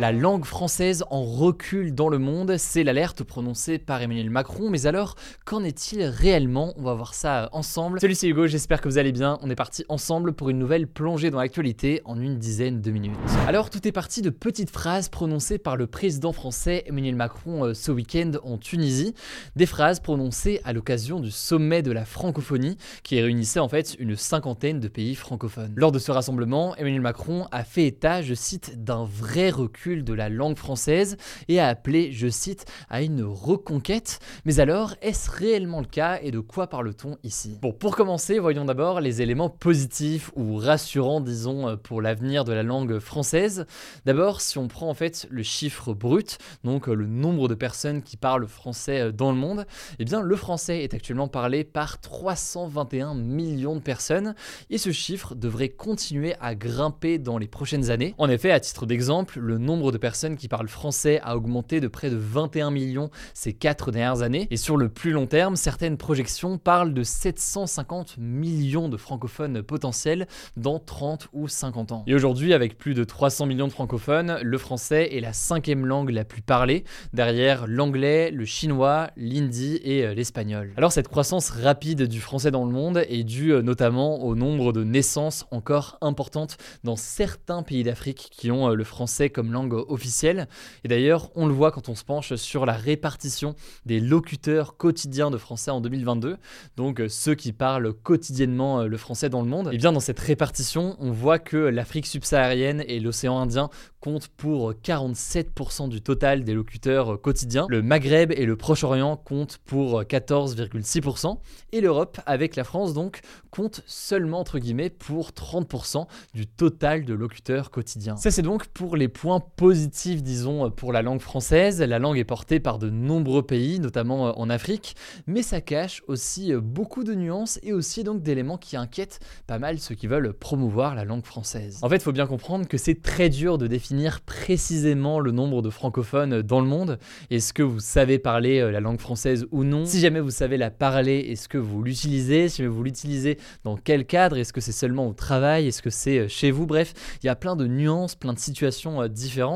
La langue française en recul dans le monde, c'est l'alerte prononcée par Emmanuel Macron. Mais alors, qu'en est-il réellement? On va voir ça ensemble. Salut, c'est Hugo, j'espère que vous allez bien. On est parti ensemble pour une nouvelle plongée dans l'actualité en une dizaine de minutes. Alors, tout est parti de petites phrases prononcées par le président français Emmanuel Macron euh, ce week-end en Tunisie. Des phrases prononcées à l'occasion du sommet de la francophonie qui réunissait en fait une cinquantaine de pays francophones. Lors de ce rassemblement, Emmanuel Macron a fait état, je cite, d'un vrai recul de la langue française et a appelé, je cite, à une reconquête. Mais alors, est-ce réellement le cas et de quoi parle-t-on ici? Bon, pour commencer, voyons d'abord les éléments positifs ou rassurants, disons, pour l'avenir de la langue française. D'abord, si on prend en fait le chiffre brut, donc le nombre de personnes qui parlent français dans le monde, eh bien le français est actuellement parlé par 321 millions de personnes et ce chiffre devrait continuer à grimper dans les prochaines années. En effet, à titre d'exemple, le nombre de personnes qui parlent français a augmenté de près de 21 millions ces 4 dernières années. Et sur le plus long terme, certaines projections parlent de 750 millions de francophones potentiels dans 30 ou 50 ans. Et aujourd'hui, avec plus de 300 millions de francophones, le français est la cinquième langue la plus parlée, derrière l'anglais, le chinois, l'hindi et euh, l'espagnol. Alors cette croissance rapide du français dans le monde est due euh, notamment au nombre de naissances encore importantes dans certains pays d'Afrique qui ont euh, le français comme langue officielle. Et d'ailleurs, on le voit quand on se penche sur la répartition des locuteurs quotidiens de français en 2022, donc euh, ceux qui parlent quotidiennement euh, le français dans le monde. Et bien dans cette répartition, on voit que l'Afrique subsaharienne et l'océan Indien comptent pour 47% du total des locuteurs euh, quotidiens. Le Maghreb et le Proche-Orient comptent pour 14,6%. Et l'Europe, avec la France donc, compte seulement entre guillemets pour 30% du total de locuteurs quotidiens. Ça c'est donc pour les points positifs, disons, pour la langue française. La langue est portée par de nombreux pays, notamment euh, en Afrique, mais ça cache aussi euh, beaucoup de nuances et aussi donc d'éléments qui inquiètent pas mal ceux qui veulent promouvoir la langue française. En fait, faut bien comprendre que c'est très dur de définir précisément le nombre de francophones dans le monde. Est-ce que vous savez parler euh, la langue française ou non? Si jamais vous savez la parler, est-ce que vous l'utilisez? Si jamais vous l'utilisez, dans quel cadre? Est-ce que c'est seulement au travail? Est-ce que c'est chez vous? Bref, il y a plein de nuances, plein de situations différentes,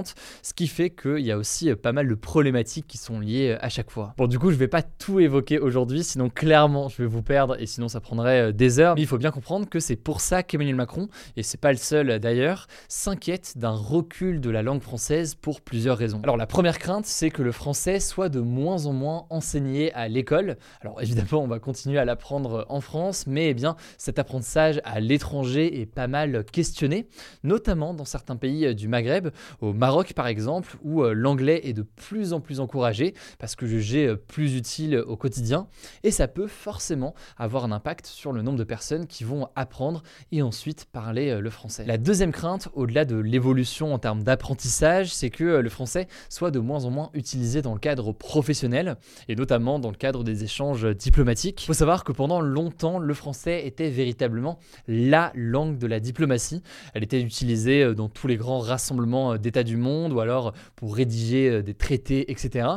ce qui fait qu'il y a aussi pas mal de problématiques qui sont liées à chaque fois. Bon, du coup, je vais pas tout évoquer aujourd'hui, sinon clairement je vais vous perdre et sinon ça prendrait des heures. Mais il faut bien comprendre que c'est pour ça qu'Emmanuel Macron, et c'est pas le seul d'ailleurs, s'inquiète d'un recul de la langue française pour plusieurs raisons. Alors la première crainte, c'est que le français soit de moins en moins enseigné à l'école. Alors évidemment, on va continuer à l'apprendre en France, mais eh bien cet apprentissage à l'étranger est pas mal questionné, notamment dans certains pays du Maghreb, au Maroc par exemple, où euh, l'anglais est de plus en plus encouragé parce que jugé euh, plus utile au quotidien, et ça peut forcément avoir un impact sur le nombre de personnes qui vont apprendre et ensuite parler euh, le français. La deuxième crainte, au-delà de l'évolution en termes d'apprentissage, c'est que le français soit de moins en moins utilisé dans le cadre professionnel, et notamment dans le cadre des échanges diplomatiques. Il faut savoir que pendant longtemps, le français était véritablement la langue de la diplomatie. Elle était utilisée dans tous les grands rassemblements d'États du monde, ou alors pour rédiger des traités, etc.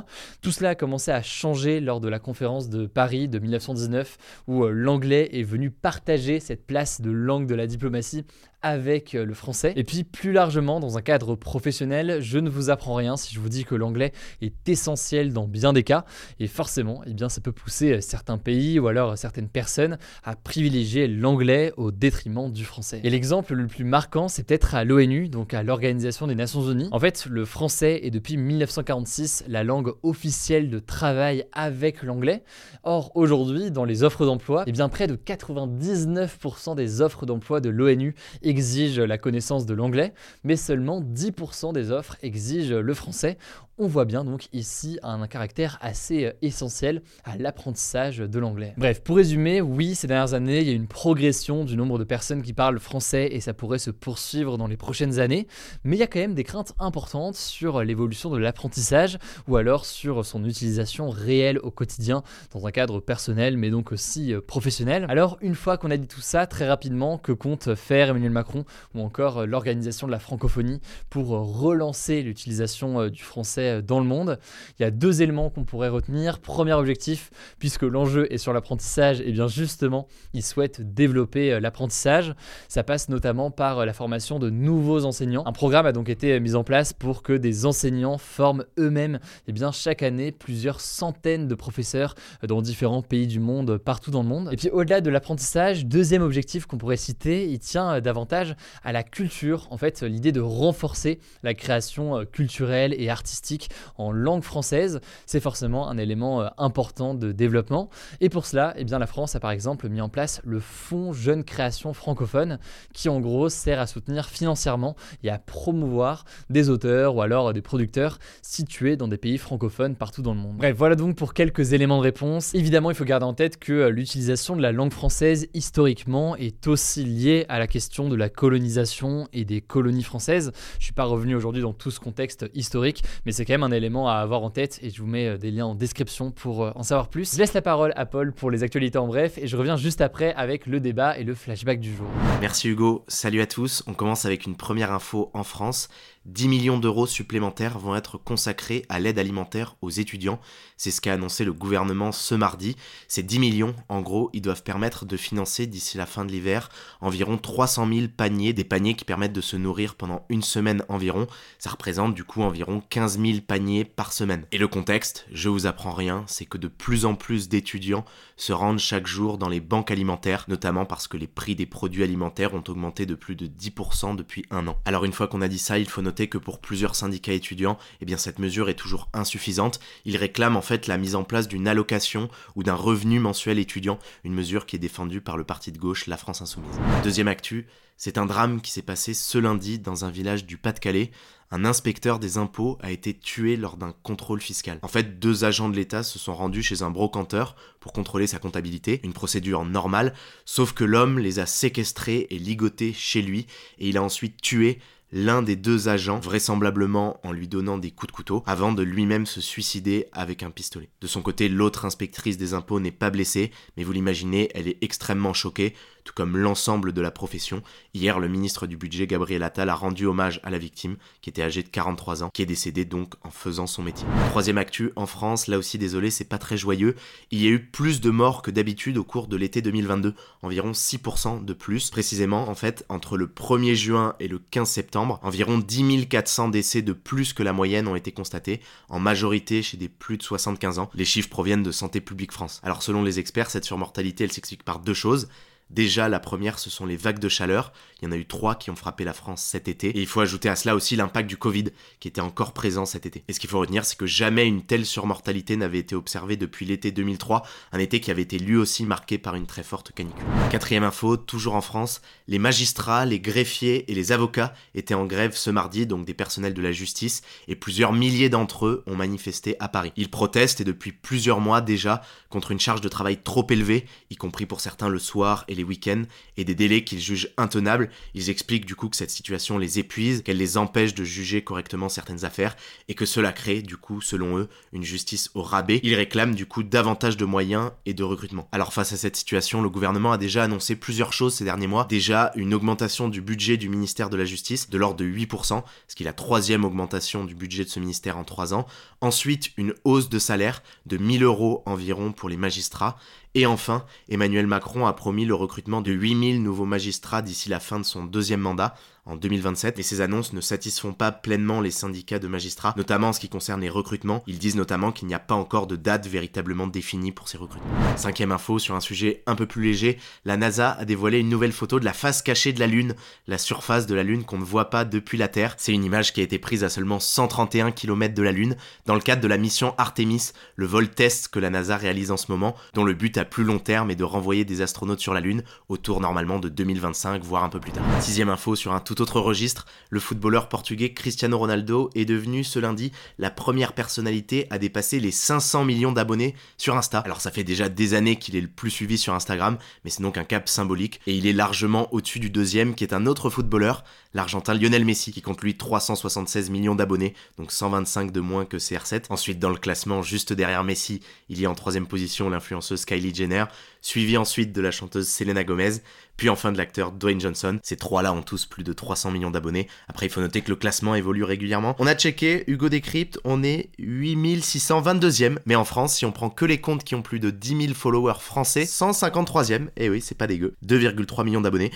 Tout cela a commencé à changer lors de la conférence de Paris de 1919, où l'anglais est venu partager cette place de langue de la diplomatie avec le français. Et puis plus largement, dans un cadre professionnel, je ne vous apprends rien si je vous dis que l'anglais est essentiel dans bien des cas. Et forcément, eh bien, ça peut pousser certains pays ou alors certaines personnes à privilégier l'anglais au détriment du français. Et l'exemple le plus marquant, c'est peut-être à l'ONU, donc à l'Organisation des Nations Unies. En fait, le français est depuis 1946 la langue officielle de travail avec l'anglais. Or, aujourd'hui, dans les offres d'emploi, eh bien, près de 99% des offres d'emploi de l'ONU exigent la connaissance de l'anglais, mais seulement 10% des offres exigent le français. On voit bien donc ici un caractère assez essentiel à l'apprentissage de l'anglais. Bref, pour résumer, oui, ces dernières années, il y a une progression du nombre de personnes qui parlent français et ça pourrait se poursuivre dans les prochaines années, mais il y a quand même des craintes importantes sur l'évolution de l'apprentissage ou alors sur son utilisation réelle au quotidien dans un cadre personnel mais donc aussi professionnel. Alors une fois qu'on a dit tout ça, très rapidement, que compte faire Emmanuel Macron? Ou encore l'organisation de la francophonie pour relancer l'utilisation du français euh, dans le monde. Il y a deux éléments qu'on pourrait retenir. Premier objectif, puisque l'enjeu est sur l'apprentissage, et eh bien justement, il souhaite développer euh, l'apprentissage. Ça passe notamment par euh, la formation de nouveaux enseignants. Un programme a donc été mis en place pour que des enseignants forment eux-mêmes et eh bien chaque année plusieurs centaines de professeurs dans différents pays du monde, partout dans le monde. Et puis au-delà de l'apprentissage, deuxième objectif qu'on pourrait citer, il tient davantage à la culture. En fait, l'idée de renforcer la création culturelle et artistique en langue française, c'est forcément un élément euh, important de développement. Et pour cela, eh bien, la France a par exemple mis en place le Fonds Jeune Création Francophone, qui en gros sert à soutenir financièrement et à promouvoir des auteurs ou alors des producteurs situés dans des pays francophones partout dans le monde. Bref, voilà donc pour quelques éléments de réponse. Évidemment, il faut garder en tête que euh, l'utilisation de la langue française historiquement est aussi liée à la question de la colonisation et des colonies françaises. Je suis pas revenu aujourd'hui dans tout ce contexte historique, mais c'est quand même un élément à avoir en tête et je vous mets euh, des liens en description pour euh, en savoir plus. Je laisse la parole à Paul pour les actualités en bref et je reviens juste après avec le débat et le flashback du jour. Merci Hugo, salut à tous. On commence avec une première info en France. 10 millions d'euros supplémentaires vont être consacrés à l'aide alimentaire aux étudiants. C'est ce qu'a annoncé le gouvernement ce mardi. Ces 10 millions, en gros, ils doivent permettre de financer d'ici la fin de l'hiver environ 300 000 paniers, des paniers qui permettent de se nourrir pendant une semaine environ. Ça représente du coup environ 15 000 paniers par semaine. Et le contexte, je vous apprends rien, c'est que de plus en plus d'étudiants se rendent chaque jour dans les banques alimentaires, notamment parce que les prix des produits alimentaires ont augmenté de plus de 10% depuis un an. Alors une fois qu'on a dit ça, il faut noter que pour plusieurs syndicats étudiants, eh bien cette mesure est toujours insuffisante. Ils réclament en fait la mise en place d'une allocation ou d'un revenu mensuel étudiant, une mesure qui est défendue par le parti de gauche La France Insoumise. Deuxième actu, c'est un drame qui s'est passé ce lundi dans un village du Pas-de-Calais. Un inspecteur des impôts a été tué lors d'un contrôle fiscal. En fait, deux agents de l'État se sont rendus chez un brocanteur pour contrôler sa comptabilité, une procédure normale, sauf que l'homme les a séquestrés et ligotés chez lui, et il a ensuite tué l'un des deux agents, vraisemblablement en lui donnant des coups de couteau, avant de lui-même se suicider avec un pistolet. De son côté, l'autre inspectrice des impôts n'est pas blessée, mais vous l'imaginez, elle est extrêmement choquée, tout comme l'ensemble de la profession. Hier, le ministre du Budget, Gabriel Attal, a rendu hommage à la victime, qui était âgée de 43 ans, qui est décédée donc en faisant son métier. Troisième actu, en France, là aussi désolé, c'est pas très joyeux. Il y a eu plus de morts que d'habitude au cours de l'été 2022, environ 6% de plus. Précisément, en fait, entre le 1er juin et le 15 septembre, environ 10 400 décès de plus que la moyenne ont été constatés, en majorité chez des plus de 75 ans. Les chiffres proviennent de Santé publique France. Alors selon les experts, cette surmortalité, elle s'explique par deux choses. Déjà, la première, ce sont les vagues de chaleur. Il y en a eu trois qui ont frappé la France cet été. Et il faut ajouter à cela aussi l'impact du Covid, qui était encore présent cet été. Et ce qu'il faut retenir, c'est que jamais une telle surmortalité n'avait été observée depuis l'été 2003, un été qui avait été lui aussi marqué par une très forte canicule. Quatrième info, toujours en France, les magistrats, les greffiers et les avocats étaient en grève ce mardi, donc des personnels de la justice, et plusieurs milliers d'entre eux ont manifesté à Paris. Ils protestent et depuis plusieurs mois déjà contre une charge de travail trop élevée, y compris pour certains le soir et les week-ends et des délais qu'ils jugent intenables. Ils expliquent du coup que cette situation les épuise, qu'elle les empêche de juger correctement certaines affaires et que cela crée du coup, selon eux, une justice au rabais. Ils réclament du coup davantage de moyens et de recrutement. Alors face à cette situation, le gouvernement a déjà annoncé plusieurs choses ces derniers mois. Déjà une augmentation du budget du ministère de la Justice de l'ordre de 8%, ce qui est la troisième augmentation du budget de ce ministère en trois ans. Ensuite, une hausse de salaire de 1000 euros environ pour les magistrats et enfin, Emmanuel Macron a promis le recrutement de 8000 nouveaux magistrats d'ici la fin de son deuxième mandat. en 2027, mais ces annonces ne satisfont pas pleinement les syndicats de magistrats, notamment en ce qui concerne les recrutements. Ils disent notamment qu'il n'y a pas encore de date véritablement définie pour ces recrutements. Cinquième info sur un sujet un peu plus léger, la NASA a dévoilé une nouvelle photo de la face cachée de la Lune, la surface de la Lune qu'on ne voit pas depuis la Terre. C'est une image qui a été prise à seulement 131 km de la Lune dans le cadre de la mission Artemis, le vol test que la NASA réalise en ce moment, dont le but plus long terme est de renvoyer des astronautes sur la Lune autour normalement de 2025, voire un peu plus tard. Sixième info sur un tout autre registre, le footballeur portugais Cristiano Ronaldo est devenu ce lundi la première personnalité à dépasser les 500 millions d'abonnés sur Insta. Alors ça fait déjà des années qu'il est le plus suivi sur Instagram, mais c'est donc un cap symbolique et il est largement au-dessus du deuxième qui est un autre footballeur, l'Argentin Lionel Messi qui compte lui 376 millions d'abonnés, donc 125 de moins que CR7. Ensuite dans le classement juste derrière Messi, il y a en troisième position l'influenceuse Kylie Suivi ensuite de la chanteuse Selena Gomez, puis enfin de l'acteur Dwayne Johnson. Ces trois-là ont tous plus de 300 millions d'abonnés. Après, il faut noter que le classement évolue régulièrement. On a checké, Hugo Décrypte, on est 8622e, mais en France, si on prend que les comptes qui ont plus de 10 000 followers français, 153e, et eh oui, c'est pas dégueu, 2,3 millions d'abonnés.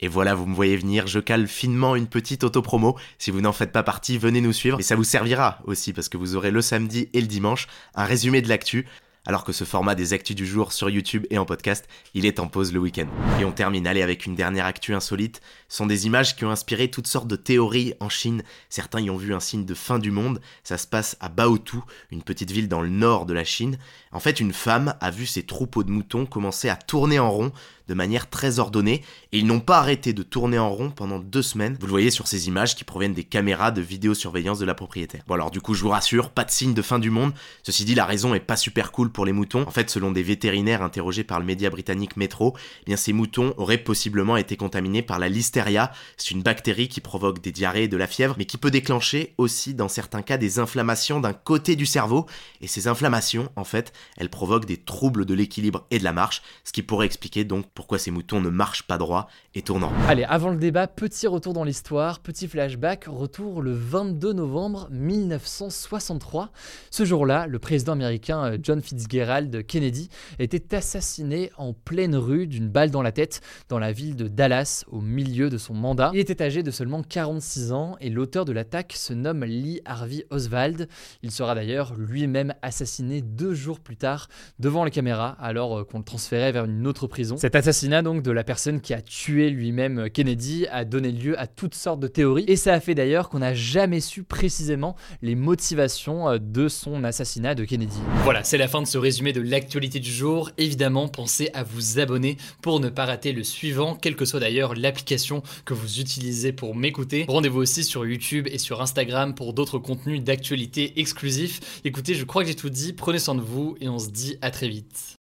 Et voilà, vous me voyez venir, je cale finement une petite auto-promo. Si vous n'en faites pas partie, venez nous suivre. Et ça vous servira aussi, parce que vous aurez le samedi et le dimanche un résumé de l'actu alors que ce format des actus du jour sur YouTube et en podcast, il est en pause le week-end. Et on termine allez avec une dernière actu insolite, ce sont des images qui ont inspiré toutes sortes de théories en Chine. Certains y ont vu un signe de fin du monde, ça se passe à Baotou, une petite ville dans le nord de la Chine. En fait, une femme a vu ses troupeaux de moutons commencer à tourner en rond de manière très ordonnée et ils n'ont pas arrêté de tourner en rond pendant deux semaines. Vous le voyez sur ces images qui proviennent des caméras de vidéosurveillance de la propriétaire. Bon alors du coup je vous rassure, pas de signe de fin du monde. Ceci dit la raison est pas super cool pour les moutons. En fait selon des vétérinaires interrogés par le média britannique Metro, eh bien ces moutons auraient possiblement été contaminés par la listeria. C'est une bactérie qui provoque des diarrhées et de la fièvre mais qui peut déclencher aussi dans certains cas des inflammations d'un côté du cerveau et ces inflammations en fait elles provoquent des troubles de l'équilibre et de la marche, ce qui pourrait expliquer donc pourquoi ces moutons ne marchent pas droit et tournant. Allez, avant le débat, petit retour dans l'histoire, petit flashback, retour le 22 novembre 1963. Ce jour-là, le président américain euh, John Fitzgerald Kennedy était assassiné en pleine rue d'une balle dans la tête dans la ville de Dallas au milieu de son mandat. Il était âgé de seulement 46 ans et l'auteur de l'attaque se nomme Lee Harvey Oswald. Il sera d'ailleurs lui-même assassiné deux jours plus tard devant les caméras alors euh, qu'on le transférait vers une autre prison. Cet assassinat donc de la personne qui a tué lui-même Kennedy a donné lieu à toutes sortes de théories et ça a fait d'ailleurs qu'on n'a jamais su précisément les motivations euh, de son assassinat de Kennedy. Voilà, c'est la fin de ce résumé de l'actualité du jour. Évidemment, pensez à vous abonner pour ne pas rater le suivant, quelle que soit d'ailleurs l'application que vous utilisez pour m'écouter. Rendez-vous aussi sur YouTube et sur Instagram pour d'autres contenus d'actualité exclusifs. Écoutez, je crois que j'ai tout dit, prenez soin de vous et on se dit à très vite.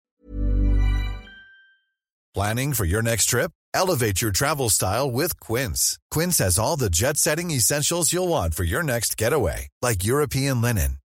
Planning for your next trip? Elevate your travel style with Quince. Quince has all the jet setting essentials you'll want for your next getaway, like European linen,